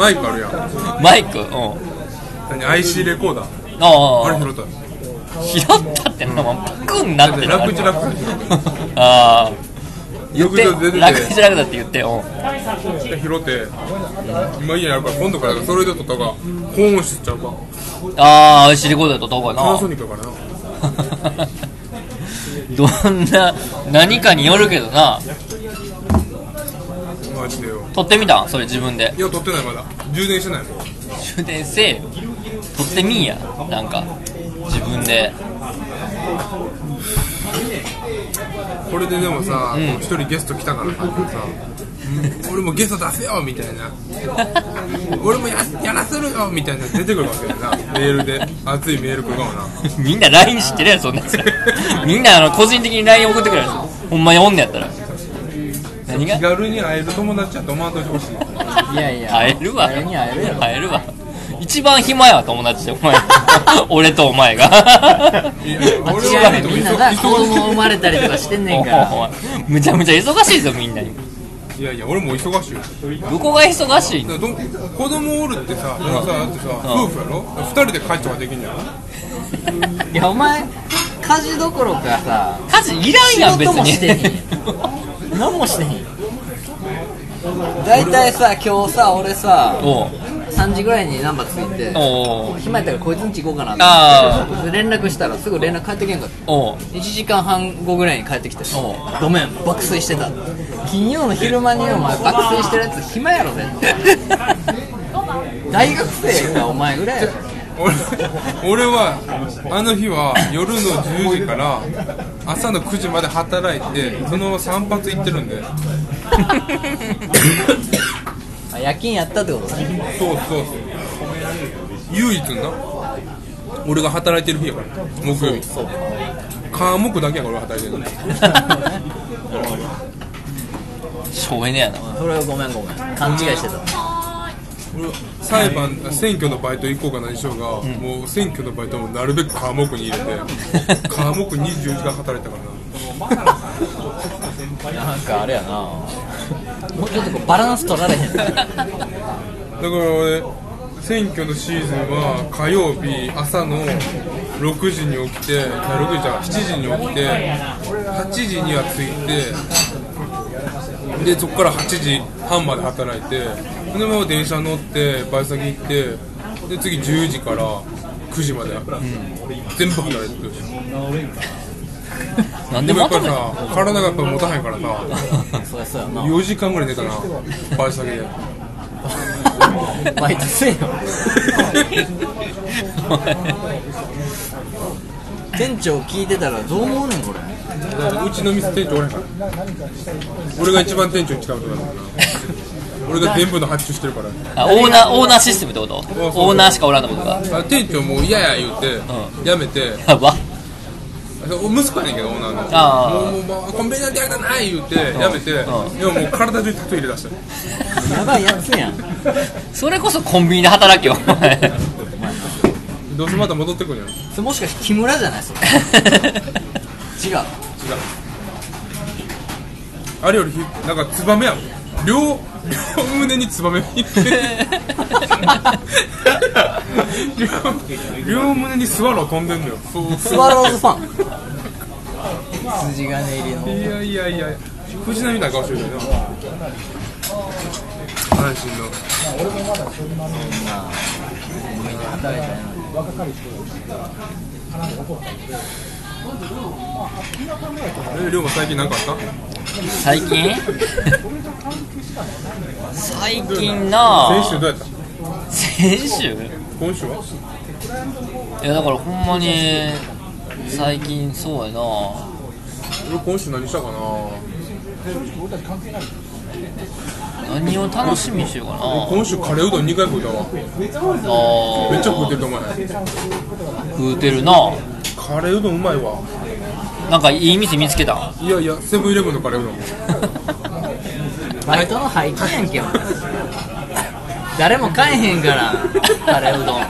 マイクあるやん。マイク？うん。何？IC レコーダー？あああれ拾った拾ったってのもパクンなってる。楽 ああ言って翌日出てて。楽ち楽だって言ってうん。で拾って。今家にあるから今度からそれで撮った方が高音質ちゃうか。ああシリコードだとどこかな。パナソニックやからな。どんな何かによるけどな。マジでよ撮ってみた？それ自分で。いや撮ってないまだ。充電してない。もん充電せえよ。撮ってみんや。なんか自分で。これででもさうん。一、人ゲスト来たからさうん 俺もゲスト出せよみたいな。俺もややらせるよみたいな出てくるわけだな。メールで。熱いメール来るかもな。みんな LINE 知ってるやろそんなやつ。みんなあの個人的に LINE 送ってくるやろほんまにおんねやったら何が？気軽に会える友達はと思わんといてほしい。いやいや。会えるわ。会えるやろ？会えるわ。一番暇やわ友達でお前。俺とお前が。いや俺はねみんなな子供生まれたりとかしてんねんから。むちゃむちゃ忙しいぞみんなに。いやいや俺も忙しいよ。どこが忙しいの？子供おるってさでもさだってさ夫婦やろ？二人で帰っとかできんじゃんいやお前家事どころかさ家事いらんやん別仕事もしてへんに 何もしてへん大体さ今日さ俺さおう。3時ぐらいにナンバーついておう暇やったからこいつんち行こうかなあと思って連絡したらすぐ連絡返ってけんかったおう。1時間半後ぐらいに帰ってきておう。ごめん。爆睡してた。金曜の昼間にお前爆睡してるやつ暇やろ絶対。大学生かお前ぐらいやろ俺俺はあの日は夜の10時から朝の9時まで働いてその散髪行ってるんで。あ夜勤やったってことね。そうそうそう。唯一な俺が働いてる日やから。木曜日。そう科目だけやから俺働いてるの。省エネやな。それはごめんごめん。勘違いしてた。俺裁判選挙のバイト行こうか何しようが、もう選挙のバイトもなるべく科目に入れて 科目24時間働いたからな。なんかあれやな。もうちょっとこうバランス取られへん。だから俺選挙のシーズンは火曜日朝の6時に起きてあ6時じゃない7時に起きて8時には着いてでそこから8時半まで働いてでまま電車乗ってバイト先行ってで次10時から9時まで、全部働いてる なんでもやっぱりさ体がやっぱ持たへんからさそうやそうやな。4時間ぐらい寝たなバイト先で。バイトせえよ 店長聞いてたらどう思うねんこれ。うちの店店長おれへんから。俺が一番店長に近いことだから。な俺が全部の発注してるから。あオーナーオーナーシステムってこと？オーナーしかおらんってことか。あ店長もう嫌や言うて、うやめて。やば息子やねんけどオーナーの。あーもうもうコンビニなんてやりたない言うてやめて、ん。でももう体中にタトゥー入れ出した。やばいやつやん。それこそコンビニで働けよお前どうせまた戻ってくるんやろ違うそれもしかして木村じゃない？それ。違う。あれよりひなんかツバメやん。両両胸にツバメ入って 両両胸にスワロー飛んでんのよ。スワローズファン。筋金入りの。いやいやいや。藤波みたいな顔してるよな。阪神の働いたんやえ龍馬最近何かあった最近最近な先週どうやった先週今週はいやだからほんまに最近そうやな俺今週何したかな何を楽しみにしようかな。今週カレーうどん2回食うたわ。あめっちゃ食うてると思う食うてるな。カレーうどんうまいわ。なんかいい店見つけた？いやいやセブンイレブンのカレーうどん。バイトの廃棄やんけ誰も買えへんからカレーうどん。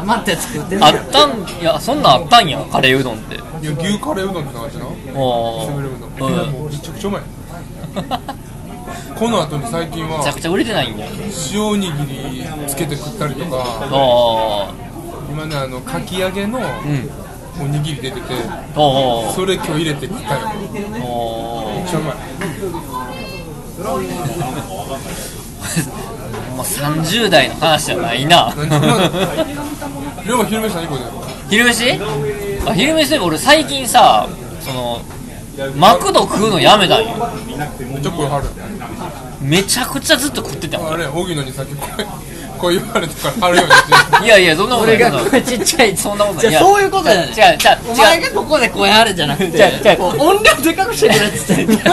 余ったやつ食ってん。あったん？いやそんなんあったんやカレーうどんって。いや牛カレーうどんって話な。セおブンイレブンの。めちゃくちゃうまいこの後に最近はめちゃくちゃ売れてないんだよ塩おにぎりつけて食ったりとかおー。今ねあのかき揚げのうん。おにぎり出てておー。それ今日入れて食ったよ。おめっちゃうまい。ー もう30代の話じゃないな。昼 飯何 これ昼飯？あ昼飯で俺最近さそのマクド食うのやめたんよ。めっちゃ声張るめちゃくちゃずっと食ってた。もんあれ荻野にさっき声こう言われたから張るようにして。いやいやそんなことない。俺が声ちっちゃいそんなことないじゃあそういうことじゃない違う違う違う。お前がここで声張るじゃなくて。違う違う。こう音量でかくしてくれって言って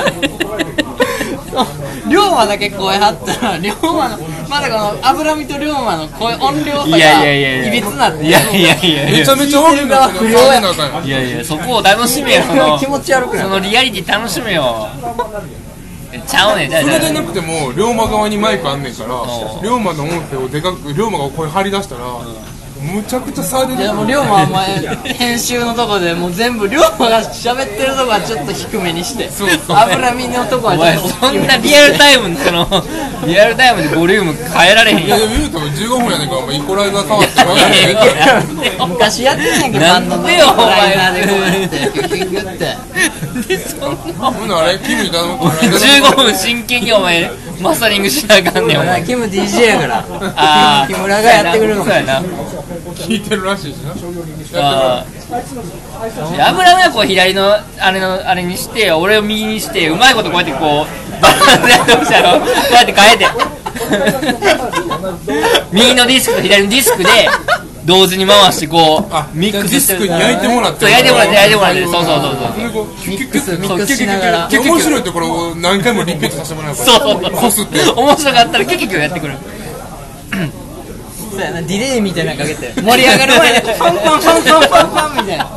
龍馬だけ声張った。ら龍馬のまだこの脂身と龍馬の声音量差いがやいやいやいや。いびつなっていやいやいや。めちゃめちゃ荻野の不良やなあかんやんいやいやそこを楽しめよ。その気持ち悪くそのリアリティ楽しめよ。ちゃうねんじゃあ。そじゃあれでなくても龍馬側にマイクあんねんからう。ん龍馬の音声をでかく龍馬が声張り出したらむちゃくちゃ差出てくる。いやもう龍馬はお前編集のとこでもう全部龍馬が喋ってるとこはちょっと低めにして。そうそう。脂身のとこはお前ちょっと。そんなリアルタイムのそのリアルタイムでボリューム変えられへんよ。いやでも言うても15分やねんからお前イコライザー触って分かるいやいやいや昔やってんやんけバンドの。なんでよ。お前ライナーでこうやってギュュュッて。でそんなほんならあれキムに頼むから。15分真剣にお前マスタリングしなあかんねん。お前キム DJ やから。あー。木村がやってくれるの。そうやな。聞いてるらしいしな。あー。油目をこう左のあれのあれにして俺を右にしてうまいことこうやってこうバランスやってほしいやろ。こうやって変えて。右のディスクと左のディスクで同時に回してこあうミックスしてディスクに焼いてもらってそう焼いてもらって焼いてもらってそうそうそうそう。ミックスミックスしながらそう面白いところを何回もリピートさせてもらうから。そうそうそう。こすって。面白かったらキュキュキュやってくる。そうやなディレイみたいなのかけて。盛り上がる前にパンパンパンパンパンパンみたいな。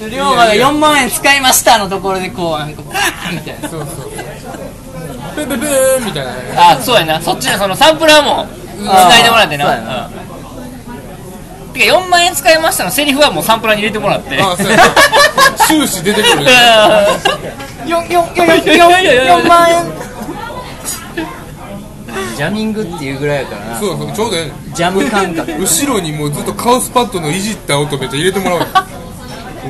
で龍馬が4万円使いましたのところでこうなんかバーンみたいな。そうそう。ペペペーンみたいなね。あそうやな。そっちのそのサンプラーも繋いでもらってな。そうやな。うんてか4万円使いましたのセリフはもうサンプラーに入れてもらって。あそうやな終始出てくるね。よよよよよ4万円。ジャミングっていうぐらいやからな。そうそうちょうどジャム感覚。後ろにもうずっとカウスパッドのいじった音めっちゃ入れてもらおうよ。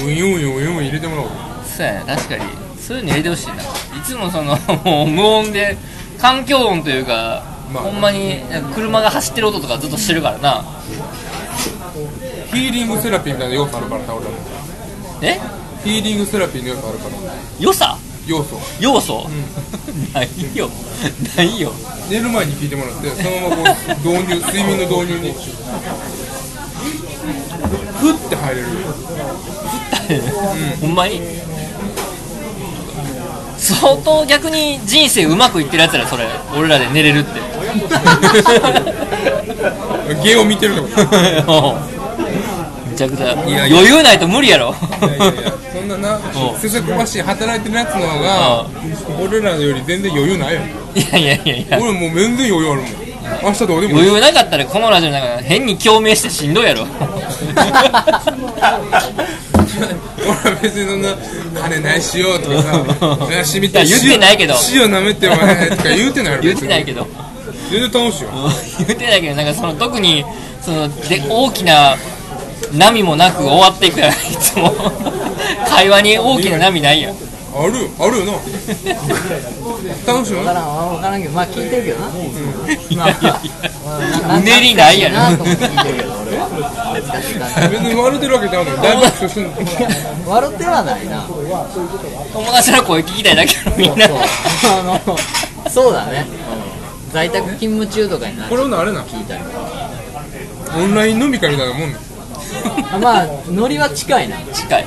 ウンユンユンウンユン入れてもらおうよ。そうやね確かに。そういうの入れてほしいな。いつもそのもう無音で環境音というか、まあ。ほんまに車が走ってる音とかずっとしてるからなヒーリングセラピーみたいな要素あるからな俺らもえ？ヒーリングセラピーの要素あるから。良さ？要素。要素、ないよ。ないよ。寝る前に聞いてもらってそのままこう導入睡眠の導入に。ふって入れる。ほんまに？相当逆に人生うまくいってるやつらそれ。俺らで寝れるって。芸を見てる っちゃくちゃ。余裕ないと無理やろ。いやいやいや。そんなな う。んせせこましい働いてるやつの方が俺らより全然余裕ないよ。いやいやいやいや。俺もう全然余裕あるもん。明日どうでもいい。余裕なかったらこのラジオなんか変に共鳴してしんどいやろ。俺は別にそんな金ないしようとかさ いやしみていや言ってないけど。塩舐めてお前とか言うてないやろ言ってないけど。全然楽しいよ。言ってないけどなんかその特にそので大きな波もなく終わっていくやんいつも。会話に大きな波ないやん。あるあるよな。楽しい分からん分からんけどまあ聞いてるけどな、まあいやいや。まあうねりないやろなと思って聞いてるけど俺は。別に笑ってるわけちゃうのに大爆笑してんの。に笑ってはないな。友達の声聞きたいだけやろみんな。そう。あのそうだね、うん在宅勤務中とかになこれほんならあれな聞いたり。オンライン飲み会みたいなもんね。あ まあノリは近いな、近い。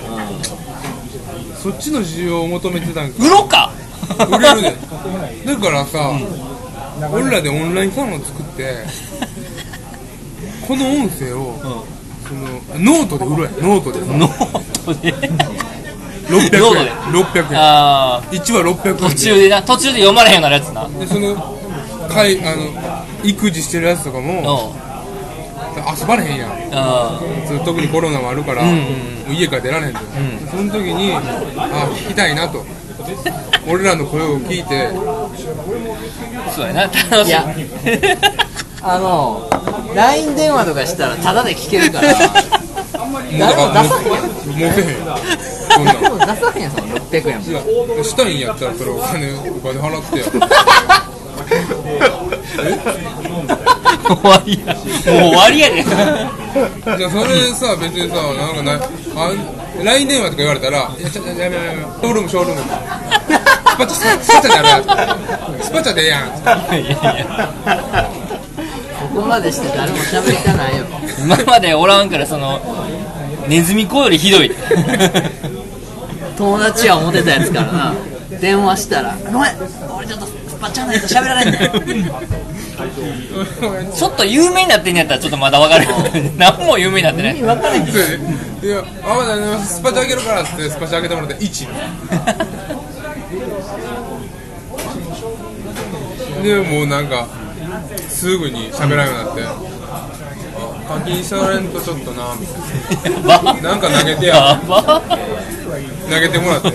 そっちの需要を求めてたんか。売ろうか。売れるで。だからさ、俺らでオンラインサロン作ってこの音声を、そのノートで売ろうや。ノートで。ノートで？600円。ノートで？600円。あ1話600円。ー途中でな途中で読まれへんようになるやつな。でそのかいあの育児してるやつとかうん。も遊ばれへんやん。特にコロナもあるから、うんうんもう家から出られへんと、その時にあ聞きたいなと。俺らの声を聞いて。そうやな楽しい。あの LINE 電話とかしたらタダで聞けるから。もう誰も出さへんやん。もうせへん。そんな。出さへんやんその600円も。したいんやったらそれお金お金払ってや 終わりや。もう終わりやでじゃあそれさ別にさなんかないあ LINE 電話とか言われたら「いやちょやめやめやめショールームショールーム」スパチャスパチャでやるやつスパチャでええやん。いやいやここまでして誰も喋りたないよ。今までおらんからそのネズミ子よりひどい。友達は思ってたやつからな。電話したら「ごめん俺ちょっとスパチャないと喋られんねん」ちょっと有名になってんやったらちょっとまだわかる。何も有名になってない。分からへんいや、あ、まだスパチャあげるからってスパチャあげてもらって1 でもうなんかすぐに喋らんようになって。あ課金されんとちょっとなみたいな。なんか投げてや投げてもらって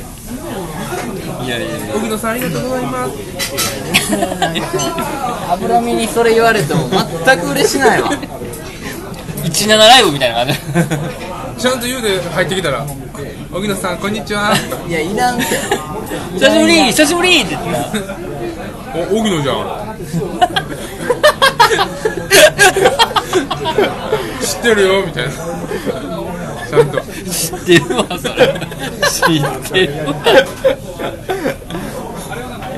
いやいや奥野さんありがとうございます。脂身にそれ言われても全く嬉しないわ。17ライブみたいな感じ。ちゃんと言うで入ってきたら「荻野さんこんにちは」いやいらんって久しぶり久しぶりって。言ってなお荻野じゃん。知ってるよみたいなちゃんと。知ってるわそれ。知ってるわ。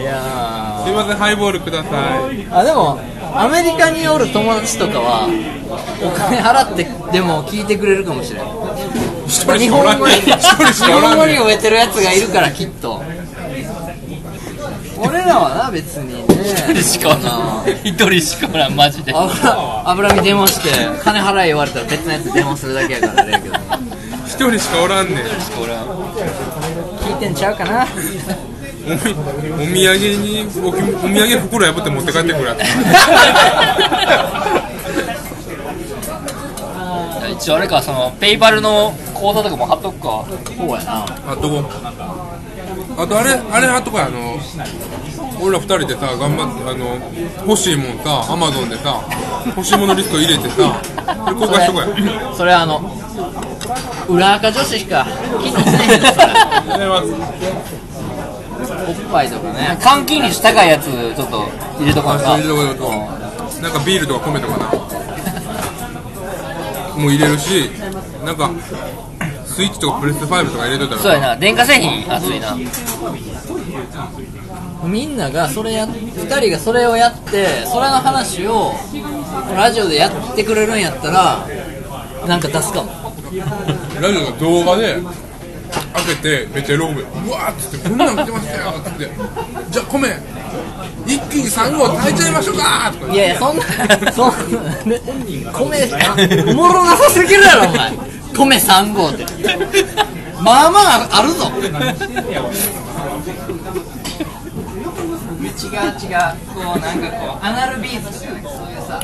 いやすいませんハイボールください。ーあでもアメリカにおる友達とかはお金払ってでも聞いてくれるかもしれない日本語に日本語にんねん終えてるやつがいるからきっと俺らはな別にね。一人しかおらん。一人しかおらんマジで。油油身電話して金払え言われたら別のやつ電話するだけやからあれやけど一人しかおらんねん。おらん。聞いてんちゃうかな？おみお土産におきお土産袋破って持って帰ってくるや一応あれかそのペイパルの口座とかも貼っとくか。そうやな。つあとこあとあれあれあとこやあの俺ら二人でさ頑張ってあの欲しいもんさアマゾンでさ欲しいものリスト入れてさこれ公開しとこや。それあの裏垢女子しか気にせえへんのそおっぱいとかね。換金率高いやつちょっと入れとか。なあそういうとこだとなんかビールとか米とかな。もう入れるしなんかスイッチとかプレステ5とか入れといたらそうやな。電化製品。熱いな。みんながそれや2人がそれをやってそれの話をラジオでやってくれるんやったらなんか出すかも。ラジオの動画で開けてめっちゃ喜ぶうわーっつってこんなん来てましたよっつってじゃあ米一気に3合炊いちゃいましょうかとか。いやいやそんなそんなね 米おもろなさすぎるやろお前米3合ってまあまああるぞ。違う違うこうなんかこうアナルビーズとかねそういうさ。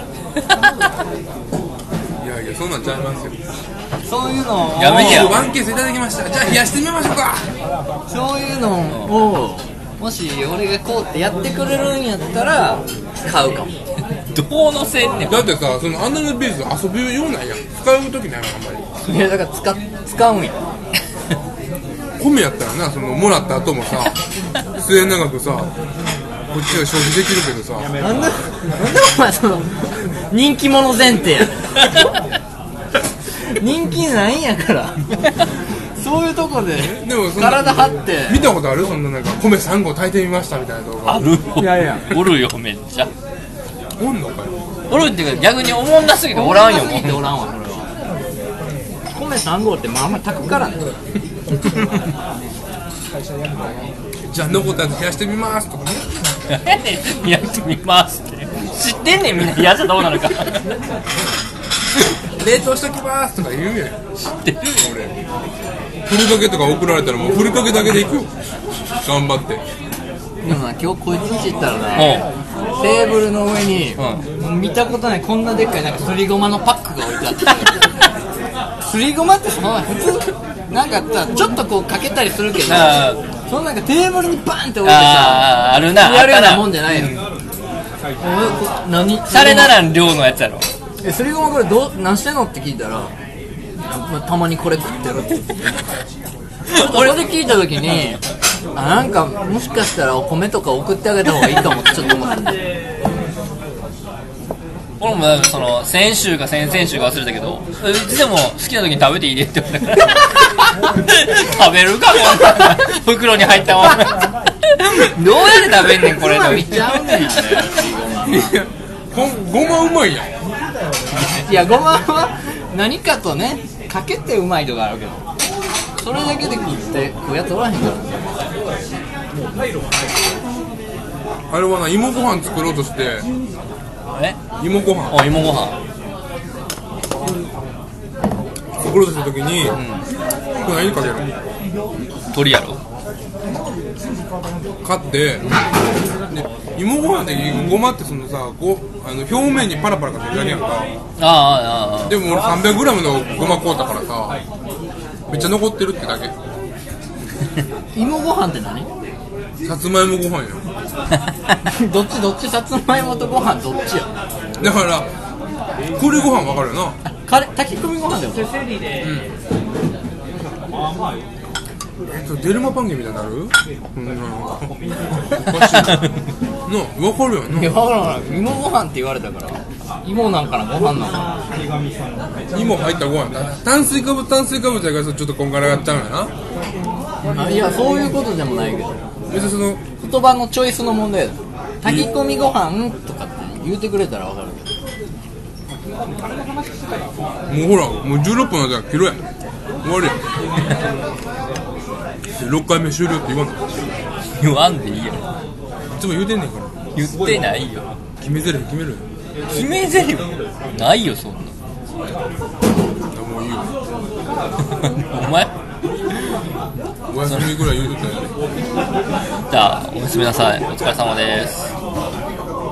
いやいやそんなんちゃいますよ。そういうのを。やめてやワンケースいただきました。じゃあ冷やしてみましょうか。そういうのをもし俺がこうってやってくれるんやったら買うかも。どうのせんねん。だってさそのアナルビーズ遊ぶようなんやん。使う時ないのあんまりいやだから使使うんや。米やったらなそのもらった後もさ 末永くさこっちが消費できるけどさ。なんでなんでお前その人気者前提。や 人気ないんやから。そういうとこででもそんな体張って。見たことある？そんななんか米3合炊いてみましたみたいな動画。ある？よいやいや。おるよめっちゃ。おんのかよ。おるっていうか逆におもんなすぎておらんよもすぎておらんわ米3合ってまあまあ炊くからね。じゃあ残ったやつ冷やしてみますとかね。うやってみますって。知ってんねんみんな。やつはどうなるか。冷凍しときますとか言うやん。知ってるよ俺。ふりかけとか送られたらもうふりかけだけでいくよ。頑張って。でもな今日こいつんち行ったらなうテーブルの上に、うもう見たことないこんなでっかいなんかすりごまのパックが置いてあってすりごまってその普通なんかさちょっとこうかけたりするけどあそのなんかテーブルにバーンって置いてさあるなやるようなもんじゃないよ、お前こ何？シャレならん量のやつやろ。えすりごまこれどう何してんのって聞いたら、まあ、たまにこれ食ってるって。言ってそれで聞いた時にあなんかもしかしたらお米とか送ってあげた方がいいかもってちょっと思った俺もなんかその先週か先々週か忘れたけどいつでも好きな時に食べていいでって言われた。か ら食べるかこんな袋に入ったまま。どうやって食べんねんこれつまみちゃうねんいやほんごまうまいやん。いやごまは何かとねかけてうまいとかあるけどそれだけで食って食うやつおらへんから。あれはな芋ご飯作ろうとしてえ芋ご飯。お芋ご飯。作ろうとした時に、これ何かける鳥やろ。買ってで芋ご飯でごまってそのさごあの表面にパラパラかけるだけやんか。あああああでも俺 300g のごま買うたからさめっちゃ残ってるってだけ。芋ご飯って何？さつまいもご飯や どっちどっちさつまいもとご飯どっちよだから栗ご飯わかるよな。カレー炊き込みご飯で。もえっとデルマパンゲみたいになる？うんおかしいな。なわかるよいやな分からん芋ご飯って言われたから。芋なんかなご飯なんか芋入ったご飯。だ炭水化物炭水化物やからちょっとこんがらがっちゃうんやな。いやそういうことでもないけど別にその言葉のチョイスの問題だ。炊き込みご飯とかって言うてくれたら分かるけど。もうほらもう16分だから切ろうや。終わりや。6回目終了って言わんの？い言わんでいいよ。つも言うてんねんから。言ってないよ。決め台詞決めるよ。決め台詞？ないよそんな。あもういいよ。お前お休みぐらい言うとったやん。じゃあおやすみなさい。お疲れ様です。